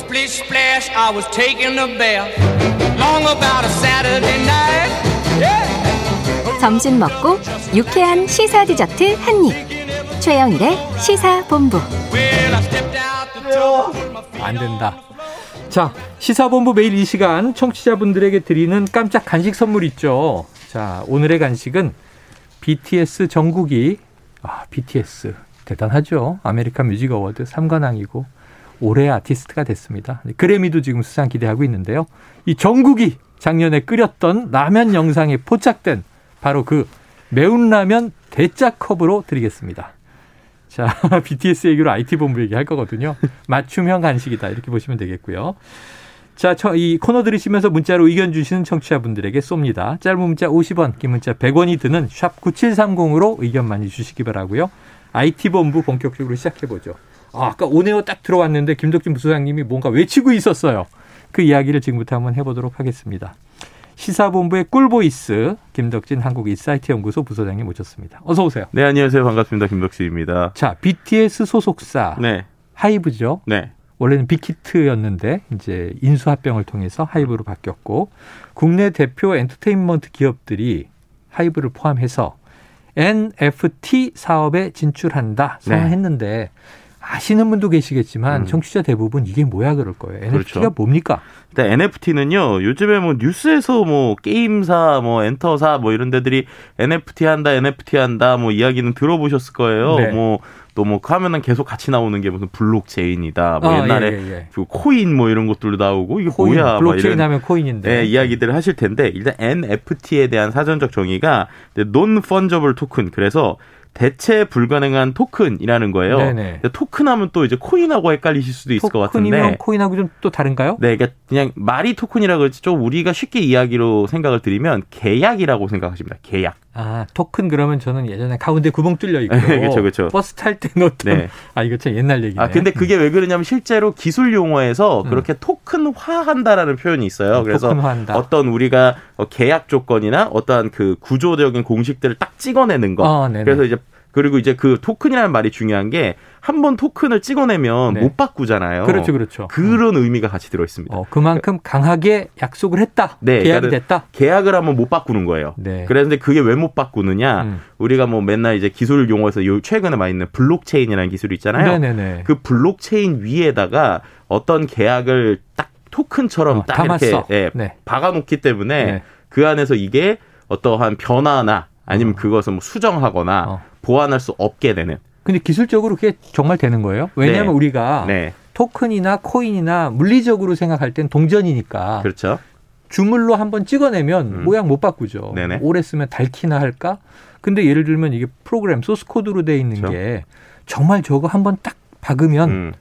Splish splash, I was taking a bath. Long about a Saturday night. Yeah. 점심 먹고 유쾌한 시사 디저트 한 입. 최영일의 시사 본부. Well, I stepped out the door. put my feet 안 된다. 자, 시사본부 매일 이 시간 청취자분들에게 드리는 깜짝 간식 선물 있죠. 자, 오늘의 간식은 BTS 정국이, 아, BTS. 대단하죠. 아메리칸 뮤직 어워드 3관왕이고 올해의 아티스트가 됐습니다. 그래미도 지금 수상 기대하고 있는데요. 이 정국이 작년에 끓였던 라면 영상에 포착된 바로 그 매운 라면 대짜컵으로 드리겠습니다. 자, BTS 얘기로 IT본부 얘기할 거거든요. 맞춤형 간식이다. 이렇게 보시면 되겠고요. 자, 저, 이 코너 들으시면서 문자로 의견 주시는 청취자분들에게 쏩니다. 짧은 문자 50원, 긴 문자 100원이 드는 샵 9730으로 의견 많이 주시기 바라고요. IT본부 본격적으로 시작해보죠. 아, 아까 on air 딱 들어왔는데 김덕진 부소장님이 뭔가 외치고 있었어요. 그 이야기를 지금부터 한번 해보도록 하겠습니다. 시사본부의 꿀보이스 김덕진 한국 인사이트 연구소 부소장님 모셨습니다. 어서 오세요. 네, 안녕하세요. 반갑습니다. 김덕진입니다. 자, BTS 소속사 네, 하이브죠. 네. 원래는 빅히트였는데 이제 인수합병을 통해서 하이브로 바뀌었고 국내 대표 엔터테인먼트 기업들이 하이브를 포함해서 NFT 사업에 진출한다 네. 선언했는데 아시는 분도 계시겠지만 음. 청취자 대부분 이게 뭐야 그럴 거예요. NFT가 그렇죠. 뭡니까? 일단 NFT는요, 요즘에 뭐 뉴스에서 뭐 게임사, 뭐 엔터사, 뭐 이런 데들이 NFT 한다, NFT 한다, 뭐 이야기는 들어보셨을 거예요. 네. 뭐, 또뭐 하면은 계속 같이 나오는 게 무슨 블록체인이다. 뭐 아, 옛날에 예, 예, 예. 그 코인 뭐 이런 것들도 나오고, 이게 코인, 뭐야. 막 블록체인 이런 하면 코인인데. 네, 이야기들을 하실 텐데 일단 NFT에 대한 사전적 정의가 non fungible token 그래서 대체 불가능한 토큰이라는 거예요. 네네. 토큰하면 또 이제 코인하고 헷갈리실 수도 있을 것 같은데. 토큰이면 코인하고 좀 또 다른가요? 네, 그러니까 그냥 말이 토큰이라 그렇지 좀 우리가 쉽게 이야기로 생각을 드리면 계약이라고 생각하십니다. 계약. 아, 토큰 그러면 저는 예전에 가운데 구멍 뚫려 있고 그쵸, 그쵸. 버스 탈 때 넣었던 네. 아 이거 참 옛날 얘기네. 아, 근데 그게 왜 그러냐면 실제로 기술 용어에서 음. 그렇게 토큰화한다라는 표현이 있어요. 그래서 토큰화한다. 어떤 우리가 어, 계약 조건이나 어떠한 그 구조적인 공식들을 딱 찍어내는 거. 아. 그래서 이제 그리고 이제 그 토큰이라는 말이 중요한 게 한 번 토큰을 찍어내면 네. 못 바꾸잖아요. 그렇죠, 그렇죠. 그런 의미가 같이 들어 있습니다. 어, 그만큼 강하게 약속을 했다. 네, 계약이 그러니까는 됐다. 계약을 하면 못 바꾸는 거예요. 네. 그런데 그게 왜 못 바꾸느냐? 음. 우리가 뭐 맨날 이제 기술 용어에서 요 최근에 많이 있는 블록체인이라는 기술이 있잖아요. 네네네. 그 블록체인 위에다가 어떤 계약을 딱 토큰처럼 어, 딱 담았어. 이렇게 예, 네. 박아놓기 때문에 네. 그 안에서 이게 어떠한 변화나 아니면 그것을 뭐 수정하거나 어. 보완할 수 없게 되는. 근데 기술적으로 그게 정말 되는 거예요? 왜냐하면 네. 우리가 네, 토큰이나 코인이나 물리적으로 생각할 땐 동전이니까 그렇죠. 주물로 한번 찍어내면 음. 모양 못 바꾸죠. 네네. 오래 쓰면 닳기나 할까? 근데 예를 들면 이게 프로그램 소스 코드로 돼 있는 그렇죠. 게 정말 저거 한번 딱 박으면 음.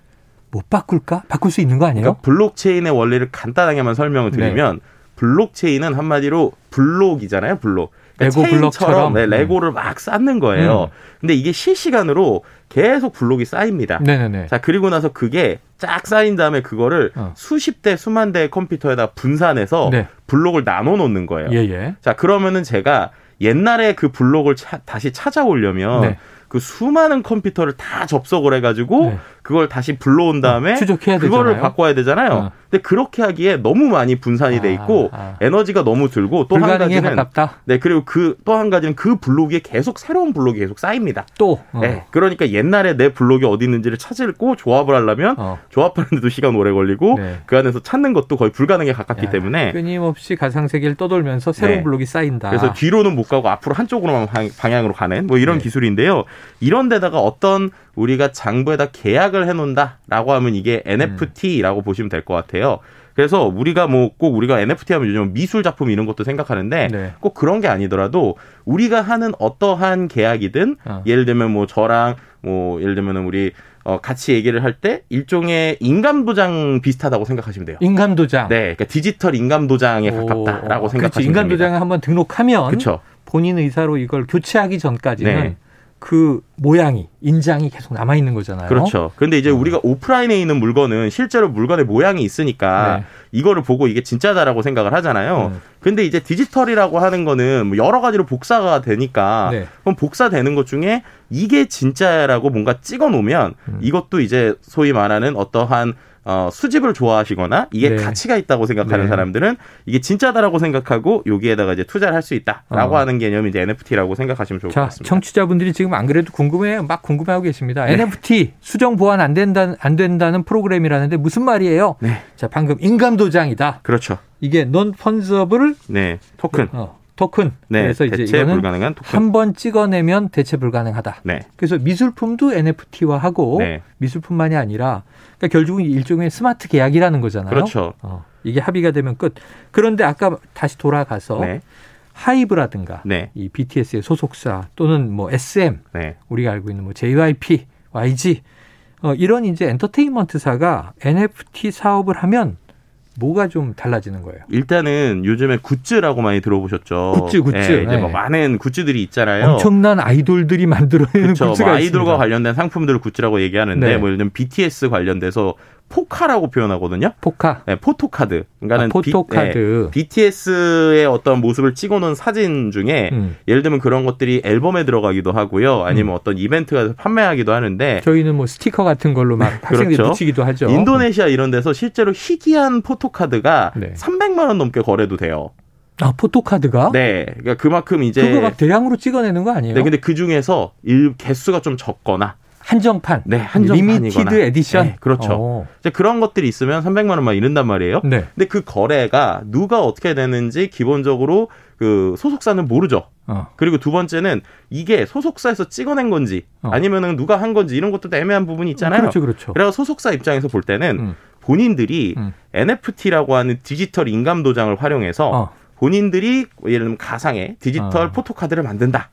못 바꿀까? 바꿀 수 있는 거 아니에요? 그러니까 블록체인의 원리를 간단하게만 설명을 드리면 네. 블록체인은 한마디로 블록이잖아요, 블록. 레고 체인처럼 블록처럼. 네, 레고를 막 쌓는 거예요. 음. 근데 이게 실시간으로 계속 블록이 쌓입니다. 네네네. 자, 그리고 나서 그게 쫙 쌓인 다음에 그거를 어. 수십 대, 수만 대의 컴퓨터에다 분산해서 네. 블록을 나눠 놓는 거예요. 예예. 자, 그러면은 제가 옛날에 그 블록을 차- 다시 찾아오려면 네. 그 수많은 컴퓨터를 다 접속을 해가지고 네. 그걸 다시 불러온 다음에 추적해야 그거를 되잖아요. 바꿔야 되잖아요. 어. 근데 그렇게 하기에 너무 많이 분산이 돼 있고 아, 아. 에너지가 너무 들고 또 한 가지는 가깝다. 네 그리고 그 또 한 가지는 그 블록에 계속 새로운 블록이 계속 쌓입니다. 또 어. 네, 그러니까 옛날에 내 블록이 어디 있는지를 찾고 조합을 하려면 어. 조합하는데도 시간 오래 걸리고 네. 그 안에서 찾는 것도 거의 불가능에 가깝기 야, 때문에 끊임없이 가상 세계를 떠돌면서 새로운 네. 블록이 쌓인다. 그래서 뒤로는 못 가고 앞으로 한쪽으로만 방- 방향으로 가는 뭐 이런 네. 기술인데요. 이런 데다가 어떤 우리가 장부에다 계약을 해놓는다라고 하면 이게 NFT라고 보시면 될 것 같아요. 그래서 우리가 뭐 꼭 우리가 NFT 하면 요즘 미술 작품 이런 것도 생각하는데 네. 꼭 그런 게 아니더라도 우리가 하는 어떠한 계약이든 어. 예를 들면 뭐 저랑 뭐 예를 들면 우리 어 같이 얘기를 할 때 일종의 인감 도장 비슷하다고 생각하시면 돼요. 인감 도장. 네, 그러니까 디지털 인감 도장에 가깝다라고 오, 생각하시면 그렇지. 인감. 도장을 한번 등록하면 그렇죠. 본인 의사로 이걸 교체하기 전까지는 네. 그 모양이 인장이 계속 남아 있는 거잖아요. 그렇죠. 근데 이제 우리가 오프라인에 있는 물건은 실제로 물건의 모양이 있으니까 네. 이거를 보고 이게 진짜다라고 생각을 하잖아요. 음. 근데 이제 디지털이라고 하는 거는 뭐 여러 가지로 복사가 되니까 네. 그럼 복사되는 것 중에 이게 진짜라고 뭔가 찍어 놓으면 음. 이것도 이제 소위 말하는 어떠한 어, 수집을 좋아하시거나 이게 네. 가치가 있다고 생각하는 네. 사람들은 이게 진짜다라고 생각하고 여기에다가 이제 투자를 할 수 있다라고 어. 하는 개념이 이제 NFT라고 생각하시면 좋을 것 자, 같습니다. 청취자분들이 지금 안 그래도 궁금해 막 궁금해하고 계십니다. 네. NFT 수정 보완 안 된다 안 된다는 프로그램이라는데 무슨 말이에요? 네. 자, 방금 인감 도장이다. 그렇죠. 이게 non fungible 네. 토큰. 어, 토큰. 네. 그래서 이제 이거는 불가능한 토큰. 한 번 찍어내면 대체 불가능하다. 네. 그래서 미술품도 NFT화하고 네. 미술품만이 아니라 그러니까 결국은 일종의 스마트 계약이라는 거잖아요. 그렇죠. 어, 이게 합의가 되면 끝. 그런데 아까 다시 돌아가서 네. 하이브라든가 네. 이 BTS의 소속사 또는 뭐 SM 네. 우리가 알고 있는 뭐 JYP, YG 어, 이런 이제 엔터테인먼트사가 NFT 사업을 하면 뭐가 좀 달라지는 거예요. 일단은 요즘에 굿즈라고 많이 들어보셨죠. 굿즈, 굿즈. 네, 이제 뭐 네. 많은 굿즈들이 있잖아요. 엄청난 아이돌들이 만들어내는. 굿즈가 뭐 아이돌과 있습니다. 관련된 상품들을 굿즈라고 얘기하는데 네. 뭐 예를 들면 BTS 관련돼서 포카라고 표현하거든요. 포카, 네, 포토카드. 그러니까는 아, 포토카드. BTS의 어떤 모습을 찍어놓은 사진 중에 음. 예를 들면 그런 것들이 앨범에 들어가기도 하고요. 아니면 어떤 이벤트가 판매하기도 하는데 저희는 뭐 스티커 같은 걸로 막 학생들이 그렇죠. 붙이기도 하죠. 인도네시아 이런 데서 실제로 희귀한 포토카드가 네. 300만 원 넘게 거래도 돼요. 아 포토카드가? 네. 그러니까 그만큼 이제 그거 막 대량으로 찍어내는 거 아니에요? 네, 근데 그 중에서 일 개수가 좀 적거나 한정판, 네, 한정판이거나. limited edition. 네, 그렇죠. 어. 이제 그런 것들이 있으면 300만 원 막 이런단 말이에요. 네. 근데 그 거래가 누가 어떻게 되는지 기본적으로 그 소속사는 모르죠. 어. 그리고 두 번째는 이게 소속사에서 찍어낸 건지 어. 아니면은 누가 한 건지 이런 것도 애매한 부분이 있잖아요. 그렇죠, 그렇죠. 그래서 소속사 입장에서 볼 때는 음. 본인들이 음. NFT라고 하는 디지털 인감 도장을 활용해서 어. 본인들이 예를 들면 가상의 디지털 어. 포토카드를 만든다.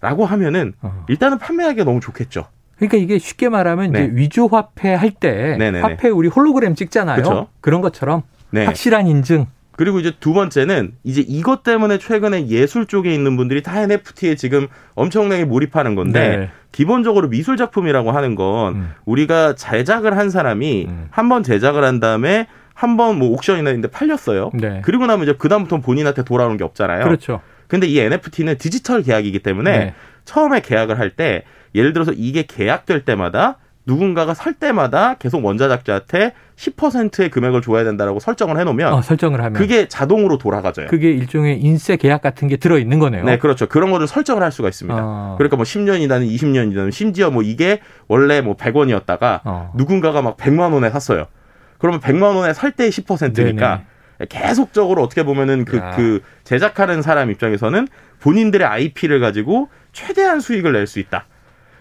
라고 하면은 어. 일단은 판매하기가 너무 좋겠죠. 그러니까 이게 쉽게 말하면 네. 이제 위조 화폐 할 때. 화폐 우리 홀로그램 찍잖아요. 그쵸. 런 것처럼 네. 확실한 인증. 그리고 이제 두 번째는 이제 이것 때문에 최근에 예술 쪽에 있는 분들이 다 NFT에 지금 엄청나게 몰입하는 건데 네. 기본적으로 미술 작품이라고 하는 건 음. 우리가 제작을 한 사람이 음. 한번 제작을 한 다음에 한 번 뭐 옥션이나 이런 데 팔렸어요. 네. 그리고 나면 이제 그 다음부터는 본인한테 돌아오는 게 없잖아요. 그렇죠. 근데 이 NFT는 디지털 계약이기 때문에 네. 처음에 계약을 할 때 예를 들어서 이게 계약될 때마다 누군가가 살 때마다 계속 원자작자한테 10%의 금액을 줘야 된다라고 설정을 해놓으면 어, 설정을 하면 그게 자동으로 돌아가져요. 그게 일종의 인쇄 계약 같은 게 들어 있는 거네요. 네, 그렇죠. 그런 거를 설정을 할 수가 있습니다. 어. 그러니까 뭐 10년이든 20년이든 심지어 뭐 이게 원래 뭐 100원이었다가 어. 누군가가 막 100만 원에 샀어요. 그러면 100만 원에 살 때 10%니까 계속적으로 어떻게 보면은 그, 야. 그 제작하는 사람 입장에서는 본인들의 IP를 가지고 최대한 수익을 낼 수 있다.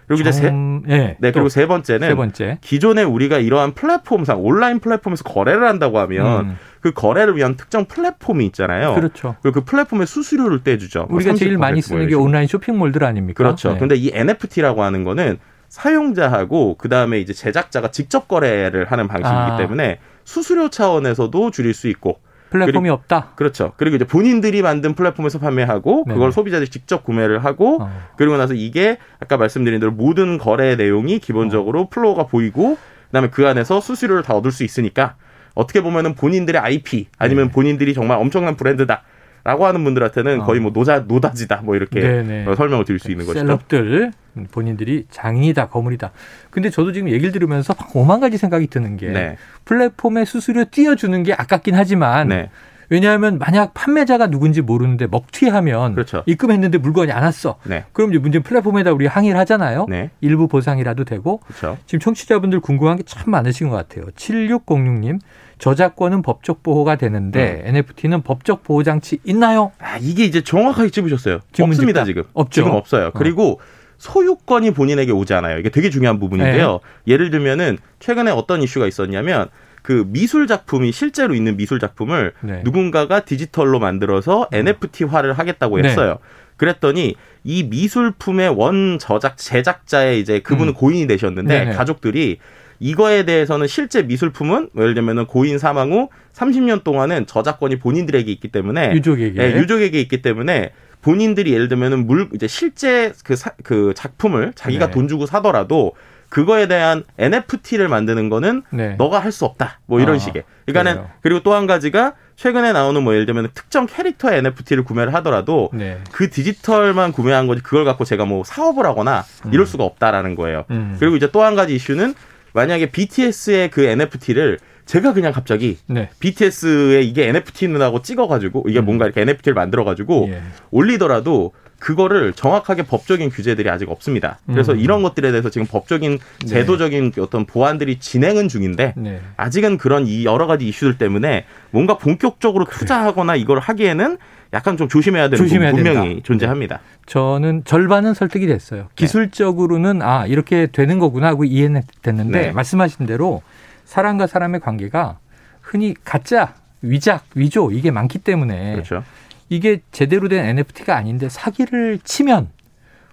그리고 이제 세, 좀, 예. 네, 그리고 또세 번째는 세 번째. 기존에 우리가 이러한 플랫폼상 온라인 플랫폼에서 거래를 한다고 하면 음. 그 거래를 위한 특정 플랫폼이 있잖아요. 그렇죠. 그리고 그 플랫폼의 수수료를 떼주죠. 뭐 우리가 제일 30% 많이 뭐 쓰는 게. 온라인 쇼핑몰들 아닙니까? 그렇죠. 네. 근데 이 NFT라고 하는 거는 사용자하고 그 다음에 이제 제작자가 직접 거래를 하는 방식이기 아. 때문에 수수료 차원에서도 줄일 수 있고 플랫폼이 그리고- 없다. 그렇죠. 그리고 이제 본인들이 만든 플랫폼에서 판매하고 네네. 그걸 소비자들이 직접 구매를 하고 어. 그리고 나서 이게 아까 말씀드린 대로 모든 거래 내용이 어. 기본적으로 flow가 보이고 그다음에 그 안에서 수수료를 다 얻을 수 있으니까 어떻게 보면은 본인들의 IP 아니면 네. 본인들이 정말 엄청난 브랜드다. 라고 하는 분들한테는 어. 거의 뭐 노자 노다지다 뭐 이렇게 네네. 어, 설명을 드릴 수 있는 거죠. 셀럽들 본인들이 장인이다 거물이다. 근데 저도 지금 얘기를 들으면서 막 오만 가지 생각이 드는 게 네. 플랫폼에 수수료 띄워주는 게 아깝긴 하지만 네. 왜냐하면 만약 판매자가 누군지 모르는데 먹튀하면 그렇죠. 입금했는데 물건이 안 왔어. 네. 그럼 이제 문제 는 플랫폼에다 우리 항의를 하잖아요. 네. 일부 보상이라도 되고 그렇죠. 지금 청취자분들 궁금한 게 참 많으신 것 같아요. 7606님 저작권은 법적 보호가 되는데 NFT는 법적 보호 장치 있나요? 아, 이게 이제 정확하게 찝으셨어요. 없습니다, 지금. 없죠. 지금 없어요. 그리고 소유권이 본인에게 오지 않아요. 이게 되게 중요한 부분인데요. 네. 예를 들면은 최근에 어떤 이슈가 있었냐면 그 미술 작품이 실제로 있는 미술 작품을 네. 음. 누군가가 디지털로 만들어서 NFT화를 하겠다고 네. 했어요. 그랬더니 이 미술품의 원 저작 제작자의 이제 그분은 음. 고인이 되셨는데 네네. 가족들이 이거에 대해서는 실제 미술품은 뭐 예를 들면은 고인 사망 후 30년 동안은 저작권이 본인들에게 있기 때문에 유족에게. 네, 유족에게 있기 때문에 본인들이 예를 들면은 물 이제 실제 그, 사- 그 작품을 자기가 네. 돈 주고 사더라도 그거에 대한 NFT를 만드는 거는 네. 너가 할 수 없다. 뭐 이런 아, 식의. 그러니까는 그래요. 그리고 또 한 가지가 최근에 나오는 뭐 예를 들면 특정 캐릭터의 NFT를 구매를 하더라도 네. 그 디지털만 구매한 거지 그걸 갖고 제가 뭐 사업을 하거나 이럴 수가 없다라는 거예요. 음. 그리고 이제 또 한 가지 이슈는 만약에 BTS의 그 NFT를 제가 그냥 갑자기 네. BTS의 이게 NFT라고 찍어가지고 이게 뭔가 이렇게 NFT를 만들어가지고 음. 예. 올리더라도 그거를 정확하게 법적인 규제들이 아직 없습니다. 그래서 음. 이런 것들에 대해서 지금 법적인 제도적인 어떤 보완들이 진행은 중인데 네. 아직은 그런 이 여러 가지 이슈들 때문에 뭔가 본격적으로 투자하거나 이걸 하기에는 약간 좀 조심해야 되는 조심해야 부분 분명히 된다. 존재합니다. 저는 절반은 설득이 됐어요. 기술적으로는 아 이렇게 되는 거구나 하고 이해는 됐는데 네. 말씀하신 대로 사람과 사람의 관계가 흔히 가짜, 위작, 위조 이게 많기 때문에 그렇죠. 이게 제대로 된 NFT가 아닌데 사기를 치면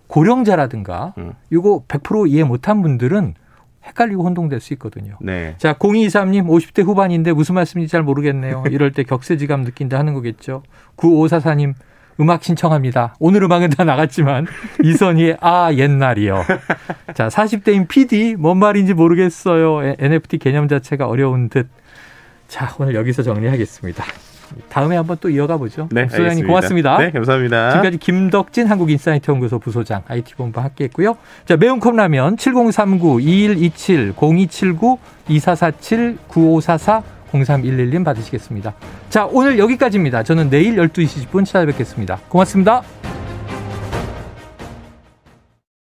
고령자라든가 음. 이거 100% 이해 못한 분들은 헷갈리고 혼동될 수 있거든요. 네. 자, 0223님 50대 후반인데 무슨 말씀인지 잘 모르겠네요. 이럴 때 격세지감 느낀다 하는 거겠죠. 9544님 음악 신청합니다. 오늘 음악은 다 나갔지만 이선희의 아 옛날이요. 자, 40대인 PD 뭔 말인지 모르겠어요. 에- NFT 개념 자체가 어려운 듯. 자, 오늘 여기서 정리하겠습니다. 다음에 한번 또 이어가 보죠. 네. 소장님 알겠습니다. 고맙습니다. 네, 감사합니다. 지금까지 김덕진 한국인사이트 연구소 부소장 IT본부 함께했고요. 자 매운 컵라면 7039-2127-0279-2447-9544 0311님 받으시겠습니다. 자 오늘 여기까지입니다. 저는 내일 12시 10분 찾아뵙겠습니다. 고맙습니다.